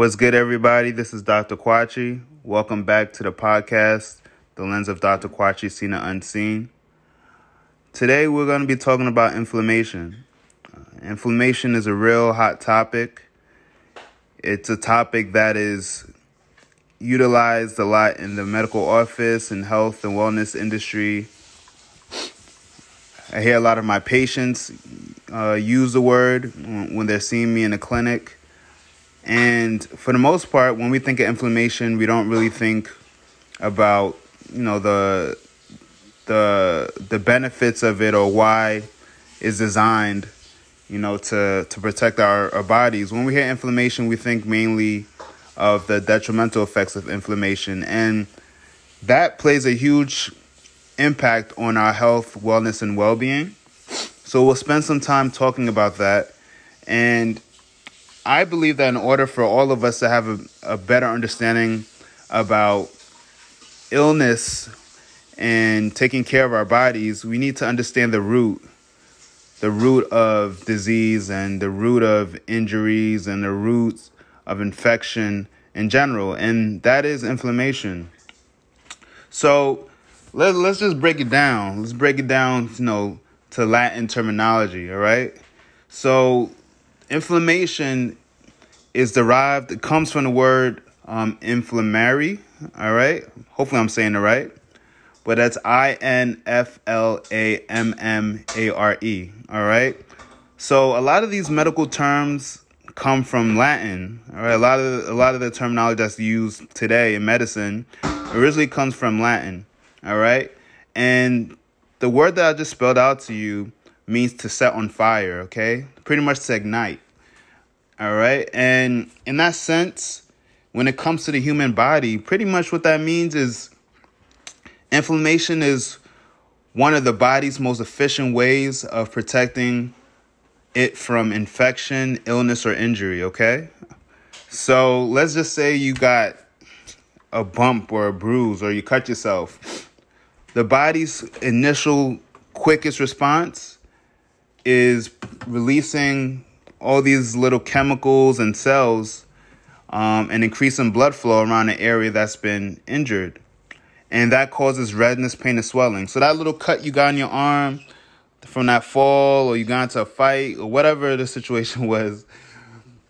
What's good, everybody? This is Dr. Kwakye. Welcome back to the podcast, The Lens of Dr. Kwakye, Seen and Unseen. Today, we're going to be talking about inflammation. Uh, inflammation is a real hot topic. It's a topic that is utilized a lot in the medical office and health and wellness industry. I hear a lot of my patients uh, use the word when they're seeing me in the clinic. And for the most part, when we think of inflammation, we don't really think about you know the the the benefits of it or why it's designed you know to to protect our, our bodies. When we hear inflammation, we think mainly of the detrimental effects of inflammation, and that plays a huge impact on our health, wellness, and well being. So we'll spend some time talking about that. And I believe that in order for all of us to have a, a better understanding about illness and taking care of our bodies, we need to understand the root, the root of disease and the root of injuries and the roots of infection in general, and that is inflammation. So let, let's just break it down. Let's break it down, you know, to Latin terminology, all right? So inflammation is derived, it comes from the word um, inflammary, all right? Hopefully I'm saying it right. But that's I N F L A M M A R E, all right? So a lot of these medical terms come from Latin. All right, a lot of a lot of the terminology that's used today in medicine originally comes from Latin. All right, and the word that I just spelled out to you means to set on fire. Okay, pretty much to ignite. All right. And in that sense, when it comes to the human body, pretty much what that means is inflammation is one of the body's most efficient ways of protecting it from infection, illness, or injury. Okay. So let's just say you got a bump or a bruise or you cut yourself. The body's initial quickest response is releasing all these little chemicals and cells um, and increasing blood flow around the area that's been injured. And that causes redness, pain, and swelling. So that little cut you got on your arm from that fall or you got into a fight or whatever the situation was,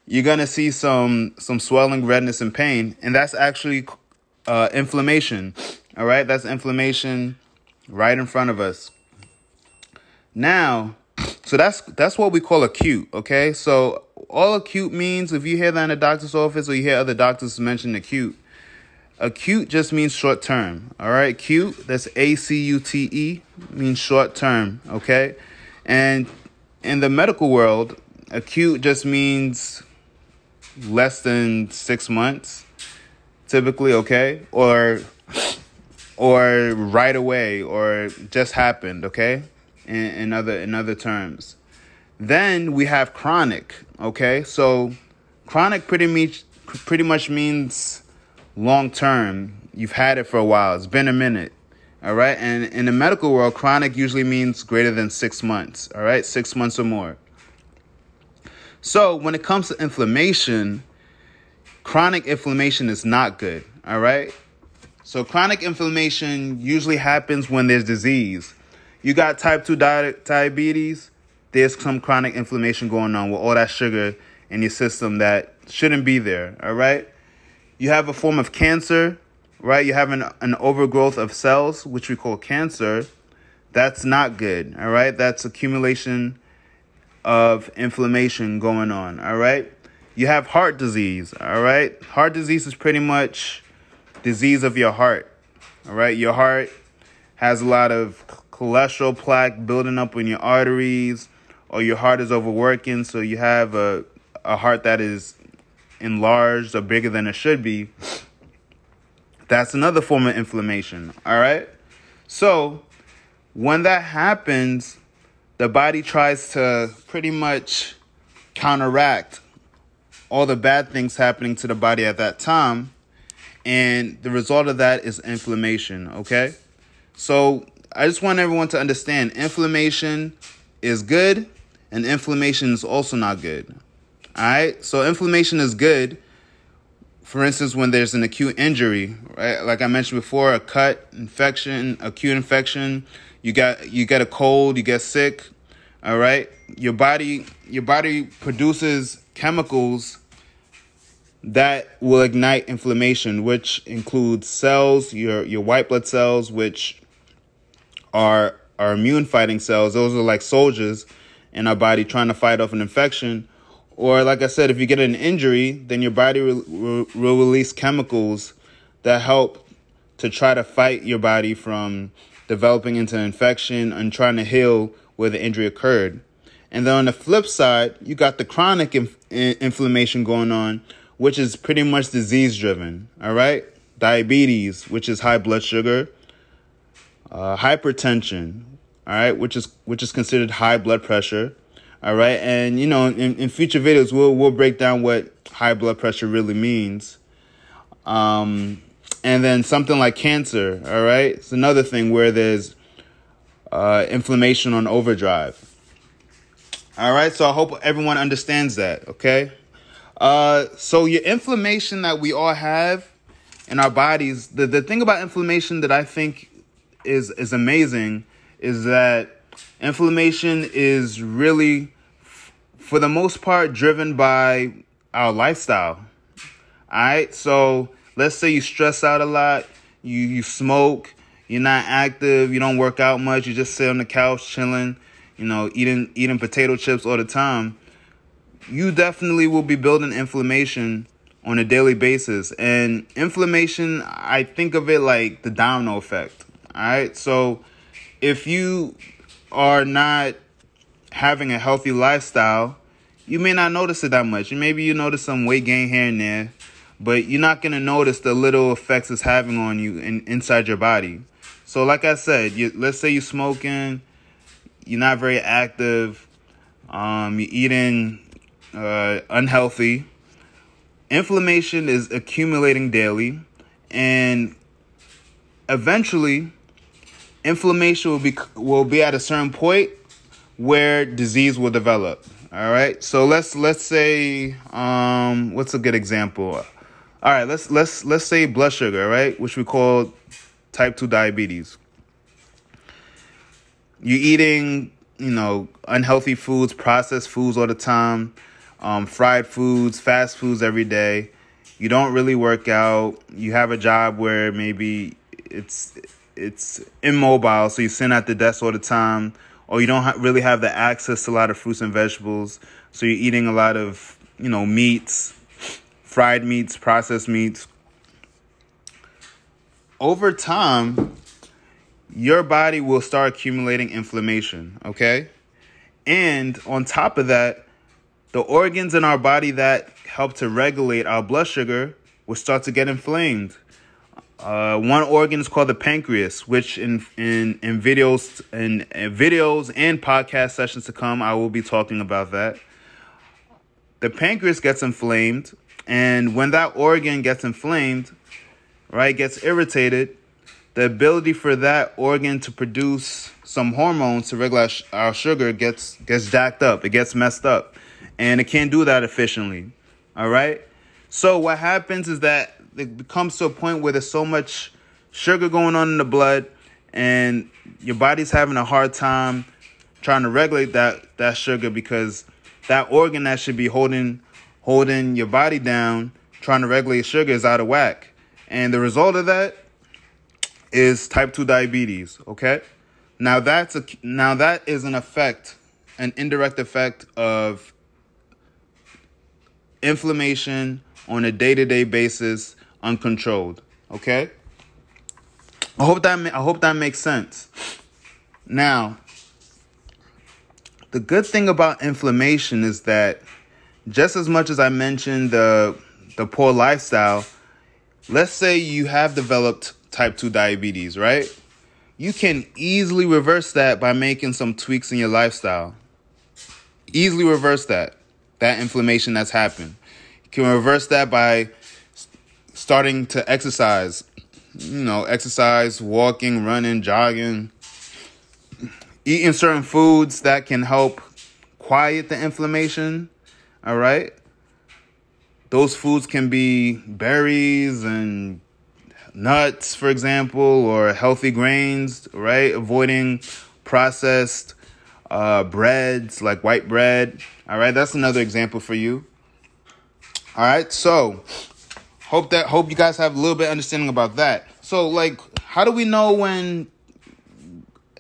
you're gonna see some some swelling, redness, and pain. And that's actually uh, inflammation. All right, that's inflammation right in front of us. Now, so that's that's what we call acute, okay? So all acute means if you hear that in a doctor's office or you hear other doctors mention acute, acute just means short term. All right, acute, that's A C U T E, means short term, okay? And in the medical world, acute just means less than 6 months typically, okay? Or or right away or just happened, okay? In, in other in other terms. Then we have chronic. Okay, so chronic pretty much pretty much means long term. You've had it for a while. It's been a minute. All right, and in the medical world, chronic usually means greater than six months. All right, six months or more. So when it comes to inflammation, chronic inflammation is not good. All right. So chronic inflammation usually happens when there's disease you got type 2 di- diabetes, there's some chronic inflammation going on with all that sugar in your system that shouldn't be there, all right? You have a form of cancer, right? You have an, an overgrowth of cells, which we call cancer. That's not good, all right? That's accumulation of inflammation going on, all right? You have heart disease, all right? Heart disease is pretty much disease of your heart, all right? Your heart has a lot of cholesterol plaque building up in your arteries, or your heart is overworking, so you have a, a heart that is enlarged or bigger than it should be, that's another form of inflammation. All right? So, when that happens, the body tries to pretty much counteract all the bad things happening to the body at that time. And the result of that is inflammation, okay? So, I just want everyone to understand inflammation is good and inflammation is also not good. All right? So inflammation is good for instance, when there's an acute injury, right? Like I mentioned before, a cut, infection, acute infection, you got you get a cold, you get sick, all right? Your body your body produces chemicals that will ignite inflammation, which includes cells, your your white blood cells, which are are immune fighting cells. Those are like soldiers in our body trying to fight off an infection. Or, like I said, if you get an injury, then your body will, will release chemicals that help to try to fight your body from developing into an infection and trying to heal where the injury occurred. And then on the flip side, you got the chronic inf- inflammation going on, which is pretty much disease driven. All right. Diabetes, which is high blood sugar, uh, hypertension, all right, which is which is considered high blood pressure, all right, and you know in, in future videos we'll we'll break down what high blood pressure really means, um, and then something like cancer, all right, it's another thing where there's uh, inflammation on overdrive. All right, so I hope everyone understands that. Okay, uh, so your inflammation that we all have in our bodies, the the thing about inflammation that I think is is amazing is that inflammation is really for the most part driven by our lifestyle. All right? So, let's say you stress out a lot, you you smoke, you're not active, you don't work out much, you just sit on the couch chilling, you know, eating eating potato chips all the time. You definitely will be building inflammation on a daily basis. And inflammation, I think of it like the domino effect. All right. So if you are not having a healthy lifestyle, you may not notice it that much. And maybe you notice some weight gain here and there, but you're not going to notice the little effects it's having on you in, inside your body. So, like I said, you, let's say you're smoking, you're not very active, um, you're eating uh, unhealthy. Inflammation is accumulating daily, and eventually inflammation will be will be at a certain point where disease will develop. All right. So let's let's say um what's a good example? All right, let's let's let's say blood sugar, right? Which we call type 2 diabetes. You're eating, you know, unhealthy foods, processed foods all the time, um, fried foods, fast foods every day. You don't really work out. You have a job where maybe it's it's immobile, so you sit at the desk all the time, or you don't ha- really have the access to a lot of fruits and vegetables, so you're eating a lot of you know meats, fried meats, processed meats. Over time, your body will start accumulating inflammation, okay? And on top of that, the organs in our body that help to regulate our blood sugar will start to get inflamed. Uh, one organ is called the pancreas, which in in in videos in, in videos and podcast sessions to come, I will be talking about that. The pancreas gets inflamed, and when that organ gets inflamed, right, gets irritated, the ability for that organ to produce some hormones to regulate our sugar gets gets jacked up. It gets messed up, and it can't do that efficiently. All right. So what happens is that it comes to a point where there's so much sugar going on in the blood and your body's having a hard time trying to regulate that that sugar because that organ that should be holding holding your body down trying to regulate sugar is out of whack. And the result of that is type 2 diabetes okay? Now that's a now that is an effect an indirect effect of inflammation on a day-to-day basis uncontrolled. Okay? I hope that I hope that makes sense. Now, the good thing about inflammation is that just as much as I mentioned the the poor lifestyle, let's say you have developed type 2 diabetes, right? You can easily reverse that by making some tweaks in your lifestyle. Easily reverse that that inflammation that's happened. You can reverse that by starting to exercise, you know, exercise, walking, running, jogging, eating certain foods that can help quiet the inflammation. All right. those foods can be berries and nuts, for example, or healthy grains, right? Avoiding processed uh, breads like white bread. All right, that's another example for you. All right, so hope that hope you guys have a little bit understanding about that. So, like, how do we know when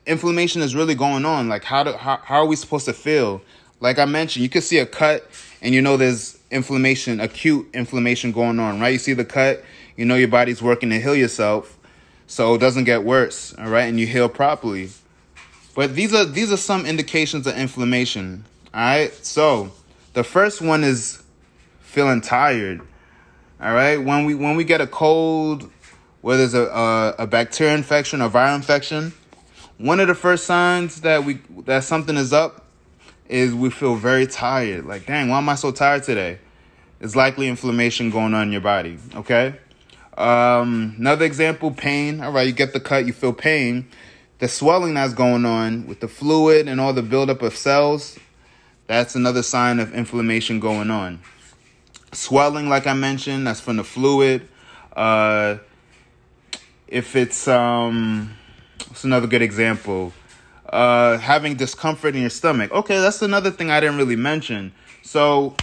inflammation is really going on? Like, how do how, how are we supposed to feel? Like I mentioned, you can see a cut and you know there's inflammation, acute inflammation going on, right? You see the cut, you know your body's working to heal yourself so it doesn't get worse, all right? And you heal properly. But these are these are some indications of inflammation. All right. So the first one is feeling tired. All right. When we when we get a cold, whether it's a, a, a bacteria infection or viral infection, one of the first signs that we that something is up is we feel very tired. Like, dang, why am I so tired today? It's likely inflammation going on in your body. Okay. Um, another example, pain. All right, you get the cut, you feel pain the swelling that's going on with the fluid and all the buildup of cells, that's another sign of inflammation going on. Swelling, like I mentioned, that's from the fluid. Uh, if it's um, it's another good example? Uh, having discomfort in your stomach. Okay, that's another thing I didn't really mention. So,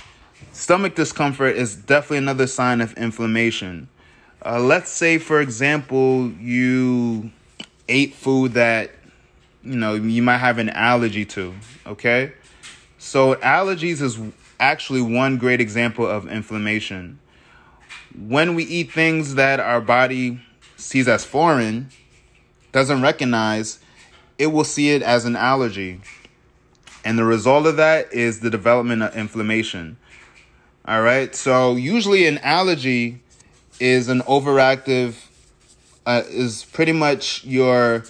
stomach discomfort is definitely another sign of inflammation. Uh, let's say, for example, you ate food that you know you might have an allergy to okay so allergies is actually one great example of inflammation. When we eat things that our body sees as foreign doesn't recognize it will see it as an allergy. And the result of that is the development of inflammation. All right? So usually an allergy is an overactive uh, is pretty much your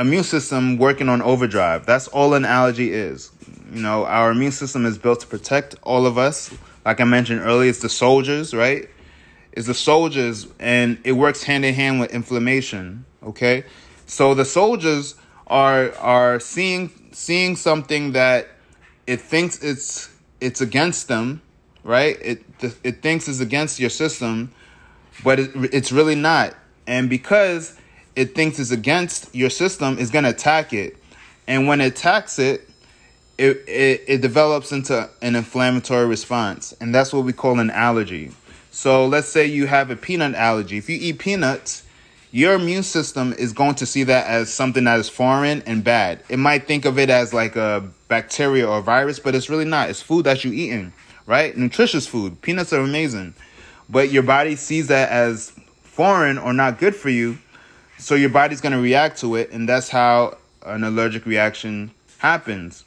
immune system working on overdrive. That's all an allergy is. You know, our immune system is built to protect all of us. Like I mentioned earlier, it's the soldiers, right? It's the soldiers, and it works hand in hand with inflammation. Okay, so the soldiers are are seeing seeing something that it thinks it's it's against them, right? It it thinks it's against your system, but it, it's really not and because it thinks it's against your system, is going to attack it. And when it attacks it, it, it, it develops into an inflammatory response. And that's what we call an allergy. So let's say you have a peanut allergy. If you eat peanuts, your immune system is going to see that as something that is foreign and bad. It might think of it as like a bacteria or virus, but it's really not. It's food that you're eating, right? Nutritious food. Peanuts are amazing. But your body sees that as foreign or not good for you. So your body's going to react to it, and that's how an allergic reaction happens.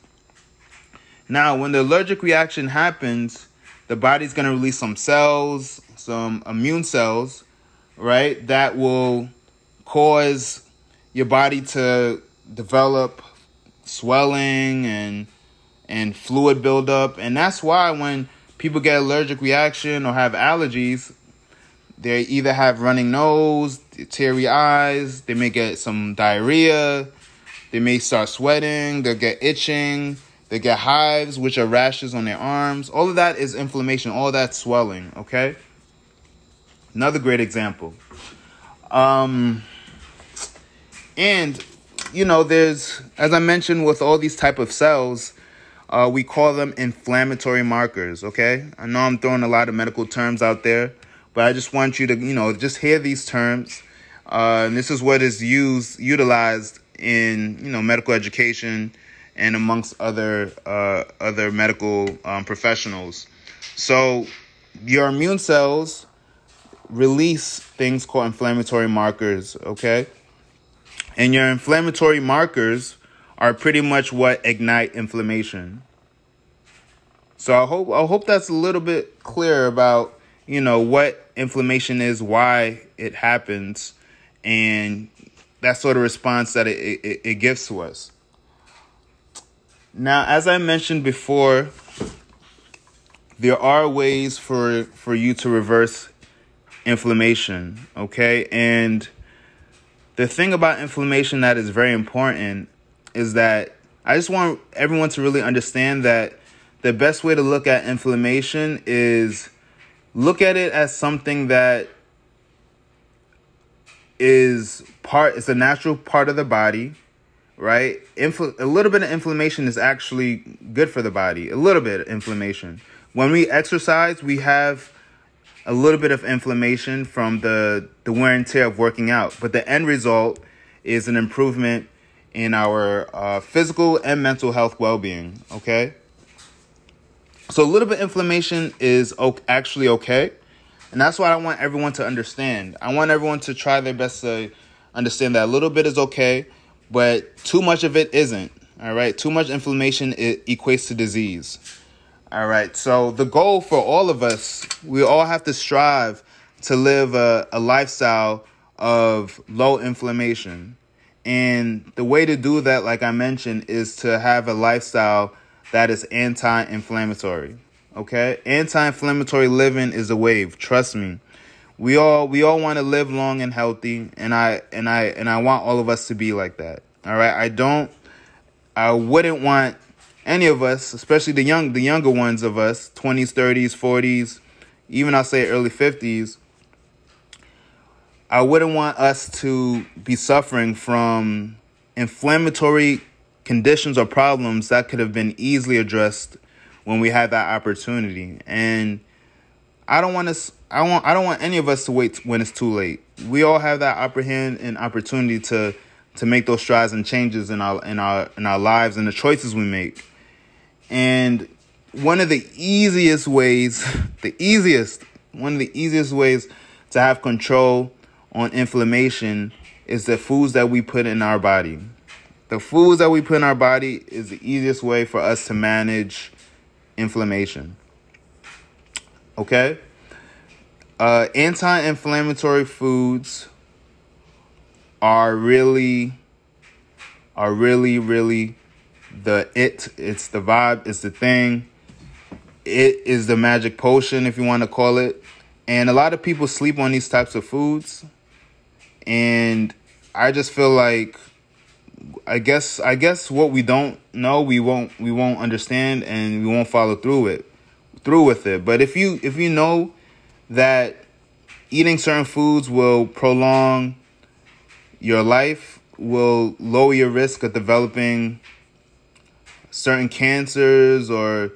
Now, when the allergic reaction happens, the body's going to release some cells, some immune cells, right? That will cause your body to develop swelling and and fluid buildup. And that's why when people get allergic reaction or have allergies, they either have running nose, teary eyes, they may get some diarrhea, they may start sweating, they'll get itching, they get hives, which are rashes on their arms. All of that is inflammation, all that swelling, okay? Another great example. Um, and you know, there's as I mentioned with all these type of cells, uh, we call them inflammatory markers. Okay, I know I'm throwing a lot of medical terms out there, but I just want you to, you know, just hear these terms. Uh, and this is what is used, utilized in, you know, medical education and amongst other uh, other medical um, professionals. So your immune cells release things called inflammatory markers, okay? And your inflammatory markers are pretty much what ignite inflammation. So I hope I hope that's a little bit clear about you know what inflammation is, why it happens, and that sort of response that it, it, it gives to us. Now, as I mentioned before, there are ways for for you to reverse inflammation, okay? And the thing about inflammation that is very important is that I just want everyone to really understand that the best way to look at inflammation is look at it as something that is part it's a natural part of the body right? Infl- a little bit of inflammation is actually good for the body a little bit of inflammation. When we exercise we have a little bit of inflammation from the the wear and tear of working out but the end result is an improvement in our uh, physical and mental health well-being okay so a little bit inflammation is actually okay. And that's what i want everyone to understand. I want everyone to try their best to understand that a little bit is okay but too much of it isn't. All right? Too much inflammation equates to disease. All right? So the goal for all of us we all have to strive to live a, a lifestyle of low inflammation. And the way to do that, like I mentioned, is to have a lifestyle that is anti inflammatory. Okay? Anti inflammatory living is a wave. Trust me. We all we all want to live long and healthy, and I and I and I want all of us to be like that. All right. I don't I wouldn't want any of us, especially the young the younger ones of us, 20s, 30s, 40s, even I'll say early 50s, I wouldn't want us to be suffering from inflammatory conditions or problems that could have been easily addressed when we had that opportunity. And I don't want us I want I don't want any of us to wait when it's too late. We all have that and opportunity to to make those strides and changes in our in our in our lives and the choices we make. And one of the easiest ways, the easiest, one of the easiest ways to have control on inflammation is the foods that we put in our body. The foods that we put in our body is the easiest way for us to manage inflammation. Okay? Uh, Anti inflammatory foods are really, are really, really the it. It's the vibe, it's the thing. It is the magic potion, if you want to call it. And a lot of people sleep on these types of foods and I just feel like I guess I guess what we don't know we won't we won't understand and we won't follow through it through with it. But if you if you know that eating certain foods will prolong your life, will lower your risk of developing certain cancers or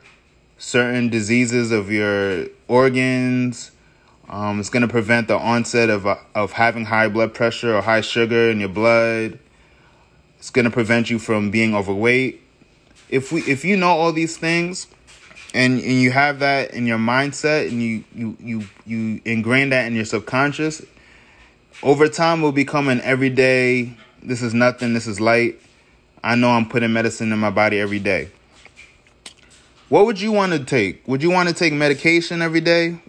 certain diseases of your organs um, it's going to prevent the onset of, of having high blood pressure or high sugar in your blood. It's going to prevent you from being overweight. If we if you know all these things and, and you have that in your mindset and you, you, you, you ingrain that in your subconscious, over time will become an everyday, this is nothing, this is light. I know I'm putting medicine in my body every day. What would you want to take? Would you want to take medication every day?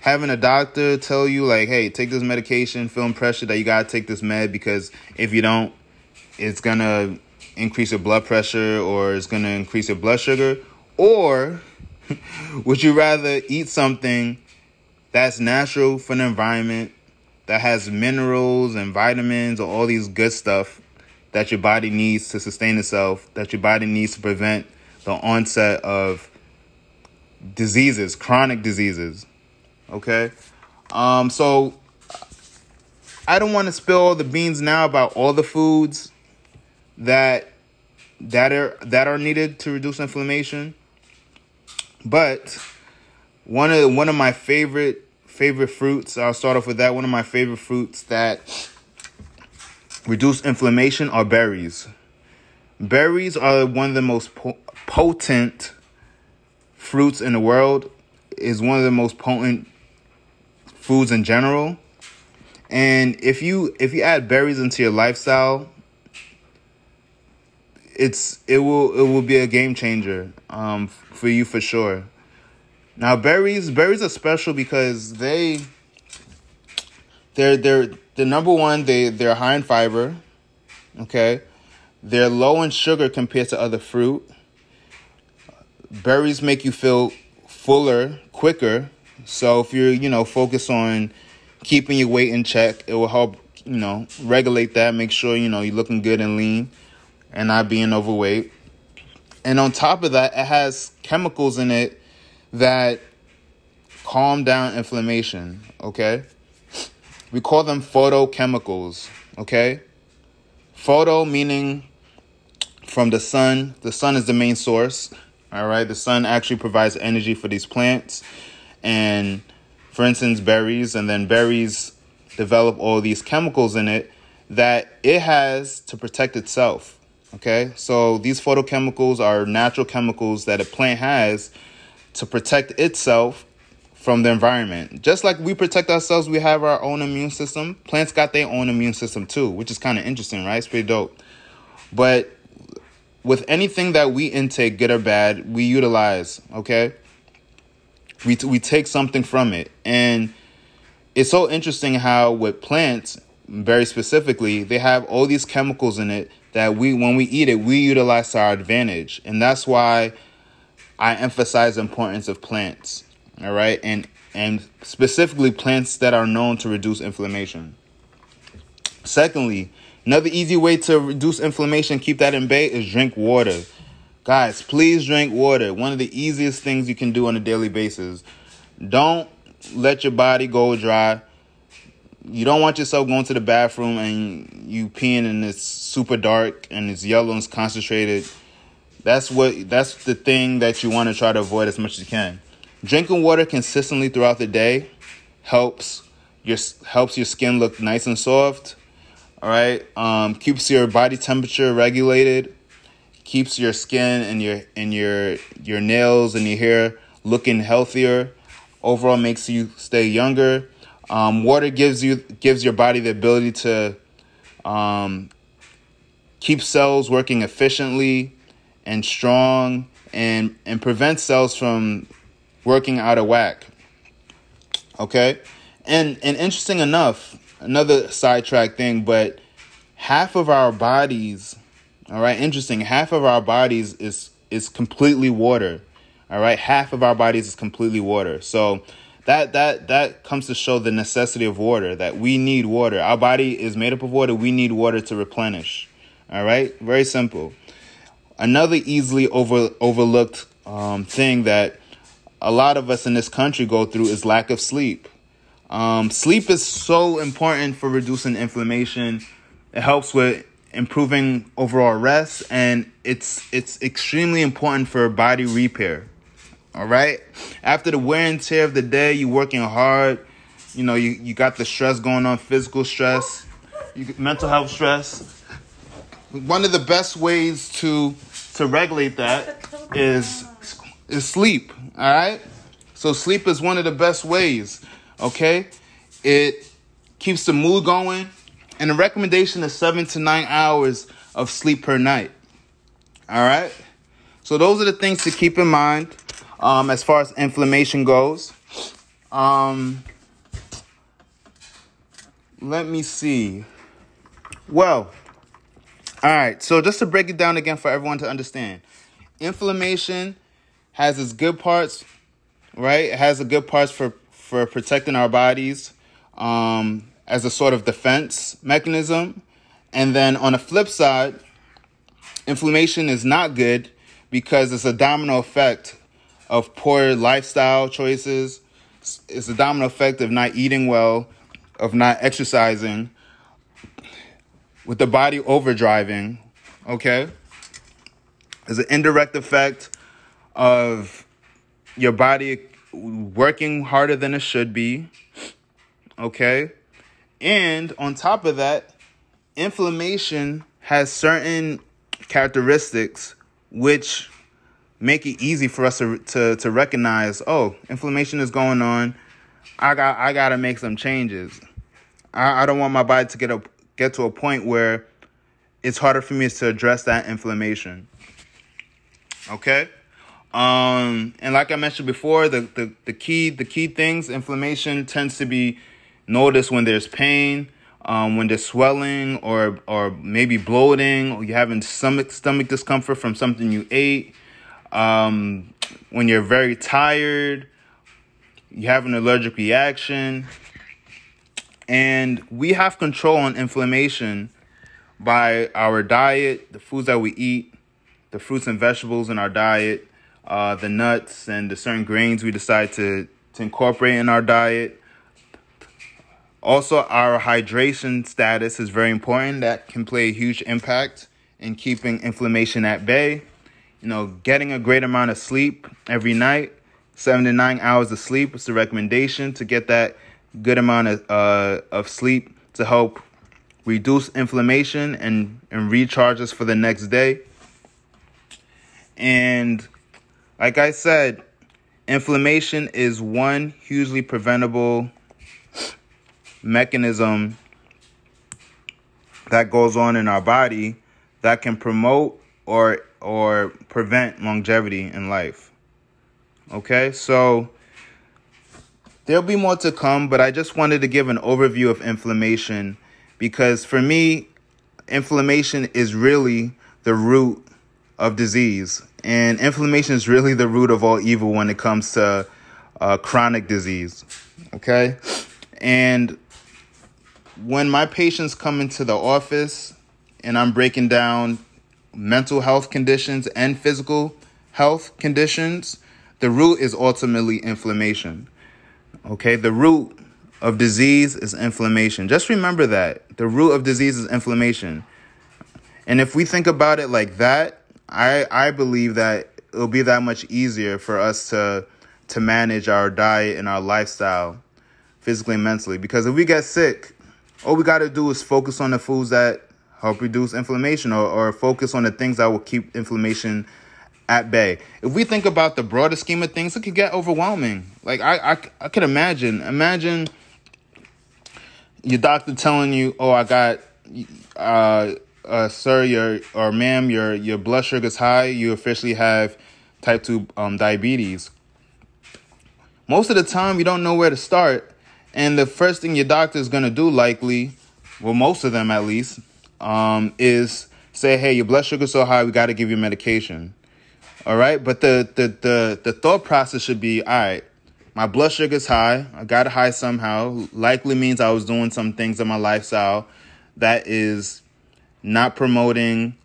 having a doctor tell you like, hey, take this medication, feeling pressure that you gotta take this med because if you don't, it's gonna increase your blood pressure or it's gonna increase your blood sugar, or would you rather eat something that's natural for the environment, that has minerals and vitamins or all these good stuff that your body needs to sustain itself, that your body needs to prevent the onset of diseases, chronic diseases, Okay. Um, so I don't want to spill all the beans now about all the foods that that are that are needed to reduce inflammation. But one of one of my favorite favorite fruits, I'll start off with that. One of my favorite fruits that reduce inflammation are berries. Berries are one of the most po- potent fruits in the world. Is one of the most potent foods in general. And if you if you add berries into your lifestyle, it's it will it will be a game changer um, for you for sure. Now berries berries are special because they they're they're the number one they they're high in fiber, okay. They're low in sugar compared to other fruit. Berries make you feel fuller quicker so if you're, you know, focused on keeping your weight in check, it will help, you know, regulate that, make sure, you know, you're looking good and lean and not being overweight. And on top of that, it has chemicals in it that calm down inflammation, okay? We call them photochemicals, okay? Photo meaning from the sun. The sun is the main source, all right? The sun actually provides energy for these plants. And for instance, berries, and then berries develop all these chemicals in it that it has to protect itself. Okay, so these photochemicals are natural chemicals that a plant has to protect itself from the environment. Just like we protect ourselves, we have our own immune system. Plants got their own immune system too, which is kind of interesting, right? It's pretty dope. But with anything that we intake, good or bad, we utilize, okay? We, we take something from it. And it's so interesting how with plants, very specifically, they have all these chemicals in it that we when we eat it, we utilize to our advantage. And that's why I emphasize the importance of plants. All right? And and specifically plants that are known to reduce inflammation. Secondly, another easy way to reduce inflammation, keep that in bay, is drink water. Guys, please drink water. One of the easiest things you can do on a daily basis. Don't let your body go dry you don't want yourself going to the bathroom and you peeing and it's super dark and it's yellow and it's concentrated. That's what that's the thing that you want to try to avoid as much as you can. Drinking water consistently throughout the day helps your helps your skin look nice and soft. All right, um, keeps your body temperature regulated, keeps your skin and your and your your nails and your hair looking healthier. Overall, makes you stay younger um, water gives you gives your body the ability to um, keep cells working efficiently and strong, and and prevent cells from working out of whack. Okay, and and interesting enough, another sidetrack thing, but half of our bodies, all right, interesting, half of our bodies is is completely water. All right, half of our bodies is completely water. So that that that comes to show the necessity of water that we need water. Our body is made up of water. We need water to replenish. All right? Very simple. Another easily over overlooked um, thing that a lot of us in this country go through is lack of sleep. Um, sleep is so important for reducing inflammation. It helps with improving overall rest and it's it's extremely important for body repair all right. After the wear and tear of the day, you're working hard. You know, you, you got the stress going on, physical stress, you, mental health stress. One of the best ways to to regulate that is is sleep. All right. So sleep is one of the best ways. Okay. It keeps the mood going, and the recommendation is seven to nine hours of sleep per night. All right. So those are the things to keep in mind um, as far as inflammation goes. Um, let me see. Well, all right. So just to break it down again for everyone to understand, inflammation has its good parts, right? It has the good parts for for protecting our bodies um, as a sort of defense mechanism, and then on the flip side, inflammation is not good because it's a domino effect of poor lifestyle choices. It's a domino effect of not eating well, of not exercising, with the body overdriving, okay? There's an indirect effect of your body working harder than it should be, okay? And on top of that, inflammation has certain characteristics which make it easy for us to, to, to recognize, oh, inflammation is going on. I got I gotta make some changes. I, I don't want my body to get a get to a point where it's harder for me to address that inflammation. Okay? Um, and like I mentioned before, the, the, the key the key things, inflammation tends to be noticed when there's pain, um, when there's swelling or or maybe bloating, or you're having stomach stomach discomfort from something you ate um, when you're very tired, you have an allergic reaction, and we have control on inflammation by our diet, the foods that we eat, the fruits and vegetables in our diet, uh, the nuts and the certain grains we decide to to incorporate in our diet. Also, our hydration status is very important. That can play a huge impact in keeping inflammation at bay. You know, getting a great amount of sleep every night, seven to nine hours of sleep is the recommendation to get that good amount of, uh, of sleep to help reduce inflammation and, and recharge us for the next day. And like I said, inflammation is one hugely preventable mechanism that goes on in our body that can promote or or prevent longevity in life. Okay? So there'll be more to come, but I just wanted to give an overview of inflammation because for me inflammation is really the root of disease. And inflammation is really the root of all evil when it comes to uh, chronic disease. Okay? And when my patients come into the office and I'm breaking down mental health conditions and physical health conditions, the root is ultimately inflammation. Okay? The root of disease is inflammation. Just remember that. The root of disease is inflammation. And if we think about it like that, I I believe that it'll be that much easier for us to to manage our diet and our lifestyle physically and mentally because if we get sick all we got to do is focus on the foods that help reduce inflammation or, or focus on the things that will keep inflammation at bay if we think about the broader scheme of things it could get overwhelming like i i, I could imagine imagine your doctor telling you oh i got uh uh, sir, your or ma'am, your your blood sugar is high. You officially have type two um, diabetes. Most of the time, you don't know where to start, and the first thing your doctor is gonna do, likely, well, most of them at least, um, is say, "Hey, your blood sugar's so high, we got to give you medication." All right, but the, the the the thought process should be, all right. My blood sugar's high. I got it high somehow. Likely means I was doing some things in my lifestyle that is not promoting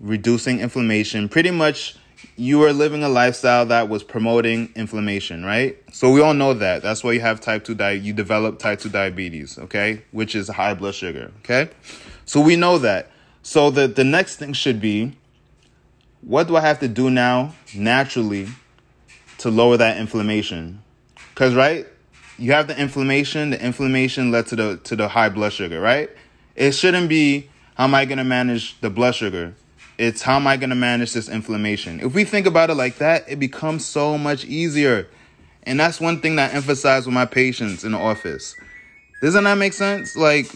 reducing inflammation. Pretty much, you are living a lifestyle that was promoting inflammation, right? So we all know that. That's why you have type 2 di- you develop type 2 diabetes, okay? Which is high blood sugar, okay? So we know that. So the the next thing should be what do I have to do now naturally to lower that inflammation? Cuz right? You have the inflammation, the inflammation led to the to the high blood sugar, right? It shouldn't be how am I to manage the blood sugar? It's how am I going to manage this inflammation? If we think about it like that, it becomes so much easier. And that's one thing that I emphasize with my patients in the office. Doesn't that make sense? Like,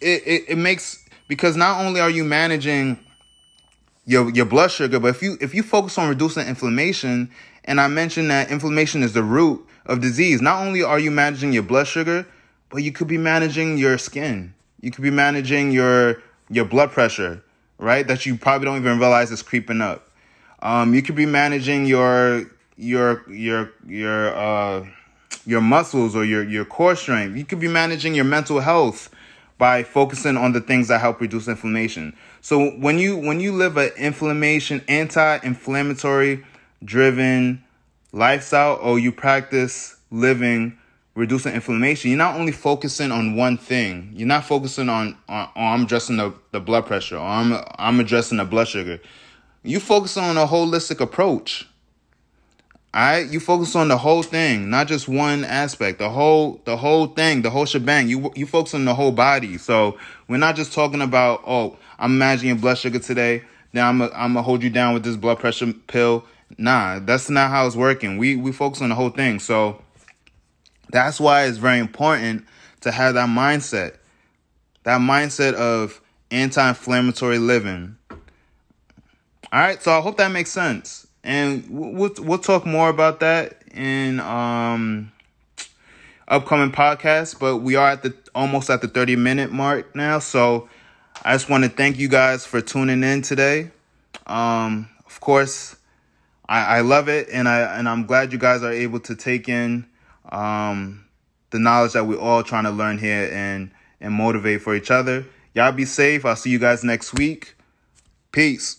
it, it, it makes because not only are you managing your your blood sugar, but if you if you focus on reducing inflammation, and I mentioned that inflammation is the root of disease, not only are you managing your blood sugar, but you could be managing your skin. You could be managing your your blood pressure, right? That you probably don't even realize is creeping up. Um, you could be managing your your your your uh your muscles or your your core strength. You could be managing your mental health by focusing on the things that help reduce inflammation. So when you when you live an inflammation anti-inflammatory driven lifestyle or you practice living reducing inflammation, you're not only focusing on one thing. You're not focusing on, on oh, I'm addressing the, the blood pressure or I'm I'm addressing the blood sugar. You focus on a holistic approach. Alright, you focus on the whole thing, not just one aspect. The whole, the whole thing, the whole shebang. You you focus on the whole body. So we're not just talking about, oh, I'm managing blood sugar today. Now I'm I'm gonna hold you down with this blood pressure pill. Nah, that's not how it's working. We we focus on the whole thing. So that's why it's very important to have that mindset. That mindset of anti-inflammatory living. All right, so I hope that makes sense. And we'll we'll talk more about that in um upcoming podcasts, but we are at the almost at the 30 minute mark now, so I just want to thank you guys for tuning in today. Um of course, I, I love it and I and I'm glad you guys are able to take in um, the knowledge that we're all trying to learn here and and motivate for each other. Y'all be safe. I'll see you guys next week. Peace.